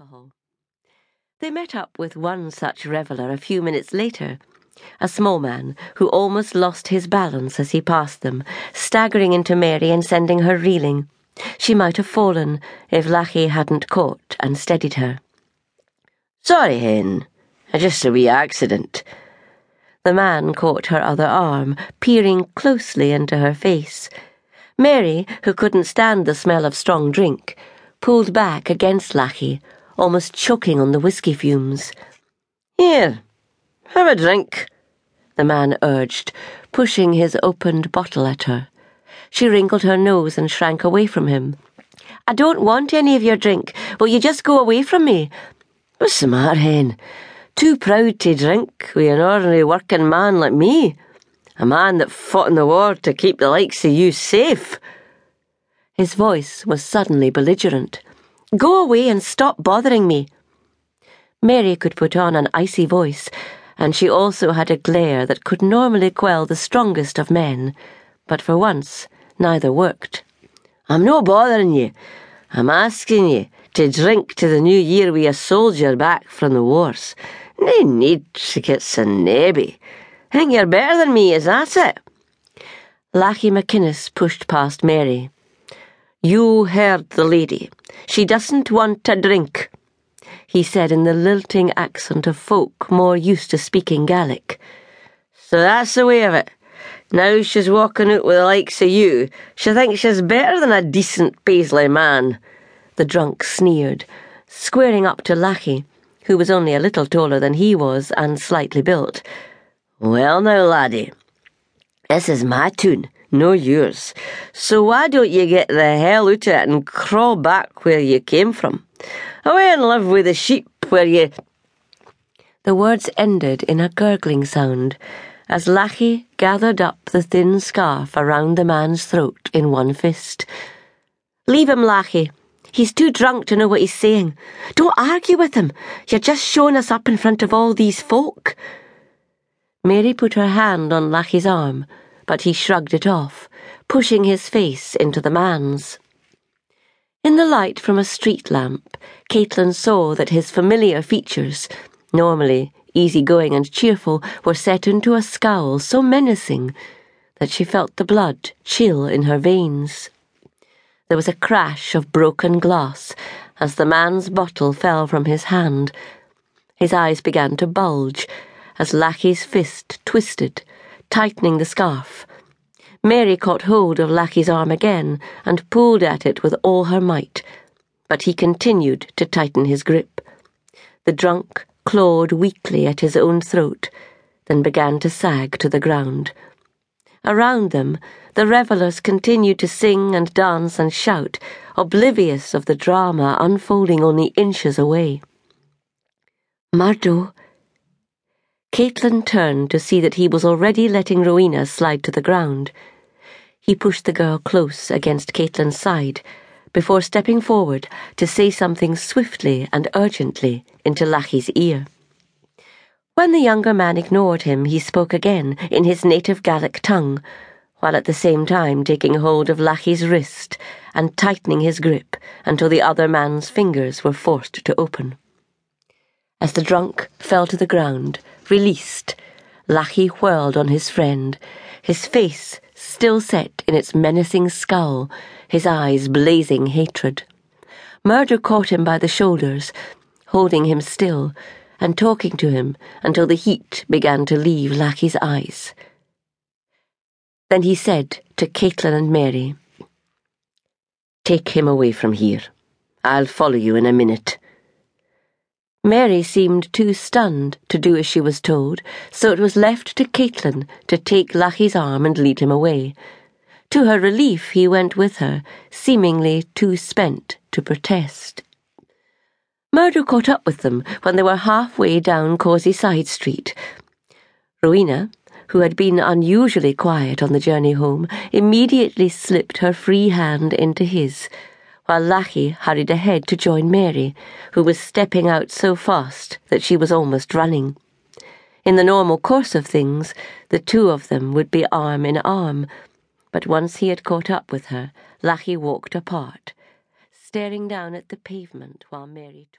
alcohol. They met up with one such reveller a few minutes later, a small man who almost lost his balance as he passed them, staggering into Mary and sending her reeling. She might have fallen if Lachie hadn't caught and steadied her. Sorry, Hen. Just a wee accident. The man caught her other arm, peering closely into her face. Mary, who couldn't stand the smell of strong drink, pulled back against Lachie, almost choking on the whisky fumes. Here, have a drink, the man urged, pushing his opened bottle at her. She wrinkled her nose and shrank away from him. I don't want any of your drink. Will you just go away from me? What's the matter, hen? Too proud to drink with an ordinary working man like me? A man that fought in the war to keep the likes of you safe? His voice was suddenly belligerent. Go away and stop bothering me. Mary could put on an icy voice, and she also had a glare that could normally quell the strongest of men, but for once neither worked. I'm no bothering you. I'm asking you to drink to the new year with a soldier back from the wars. No need to get so nabby. Think you're better than me, is that it? Lachie McInnes pushed past Mary. You heard the lady. She doesn't want a drink, he said in the lilting accent of folk more used to speaking Gaelic. So that's the way of it. Now she's walking out with the likes of you. She thinks she's better than a decent Paisley man. The drunk sneered, squaring up to Lachie, who was only a little taller than he was and slightly built. Well, now, laddie, this is my tune no yours. So why don't you get the hell out of it and crawl back where you came from? Away and live with the sheep where you. The words ended in a gurgling sound as Lachie gathered up the thin scarf around the man's throat in one fist. Leave him, Lachie. He's too drunk to know what he's saying. Don't argue with him. You're just showing us up in front of all these folk. Mary put her hand on Lachie's arm but he shrugged it off, pushing his face into the man's. In the light from a street lamp, Caitlin saw that his familiar features, normally easy-going and cheerful, were set into a scowl so menacing that she felt the blood chill in her veins. There was a crash of broken glass as the man's bottle fell from his hand. His eyes began to bulge as Lachie's fist twisted tightening the scarf. Mary caught hold of Lachie's arm again and pulled at it with all her might, but he continued to tighten his grip. The drunk clawed weakly at his own throat, then began to sag to the ground. Around them, the revellers continued to sing and dance and shout, oblivious of the drama unfolding only inches away. Murdo, Caitlin turned to see that he was already letting Rowena slide to the ground. He pushed the girl close against Caitlin's side before stepping forward to say something swiftly and urgently into Lachie's ear. When the younger man ignored him, he spoke again in his native Gaelic tongue, while at the same time taking hold of Lachie's wrist and tightening his grip until the other man's fingers were forced to open. As the drunk fell to the ground, Released, Lachie whirled on his friend, his face still set in its menacing scowl, his eyes blazing hatred. Murdo caught him by the shoulders, holding him still and talking to him until the heat began to leave Lachie's eyes. Then he said to Caitlin and Mary, Take him away from here. I'll follow you in a minute. Mary seemed too stunned to do as she was told, so it was left to Caitlin to take Lachie's arm and lead him away. To her relief, he went with her, seemingly too spent to protest. Murdo caught up with them when they were halfway down Causeyside Street. Rowena, who had been unusually quiet on the journey home, immediately slipped her free hand into his while hurried ahead to join Mary, who was stepping out so fast that she was almost running. In the normal course of things, the two of them would be arm in arm, but once he had caught up with her, Lachie walked apart, staring down at the pavement while Mary talked.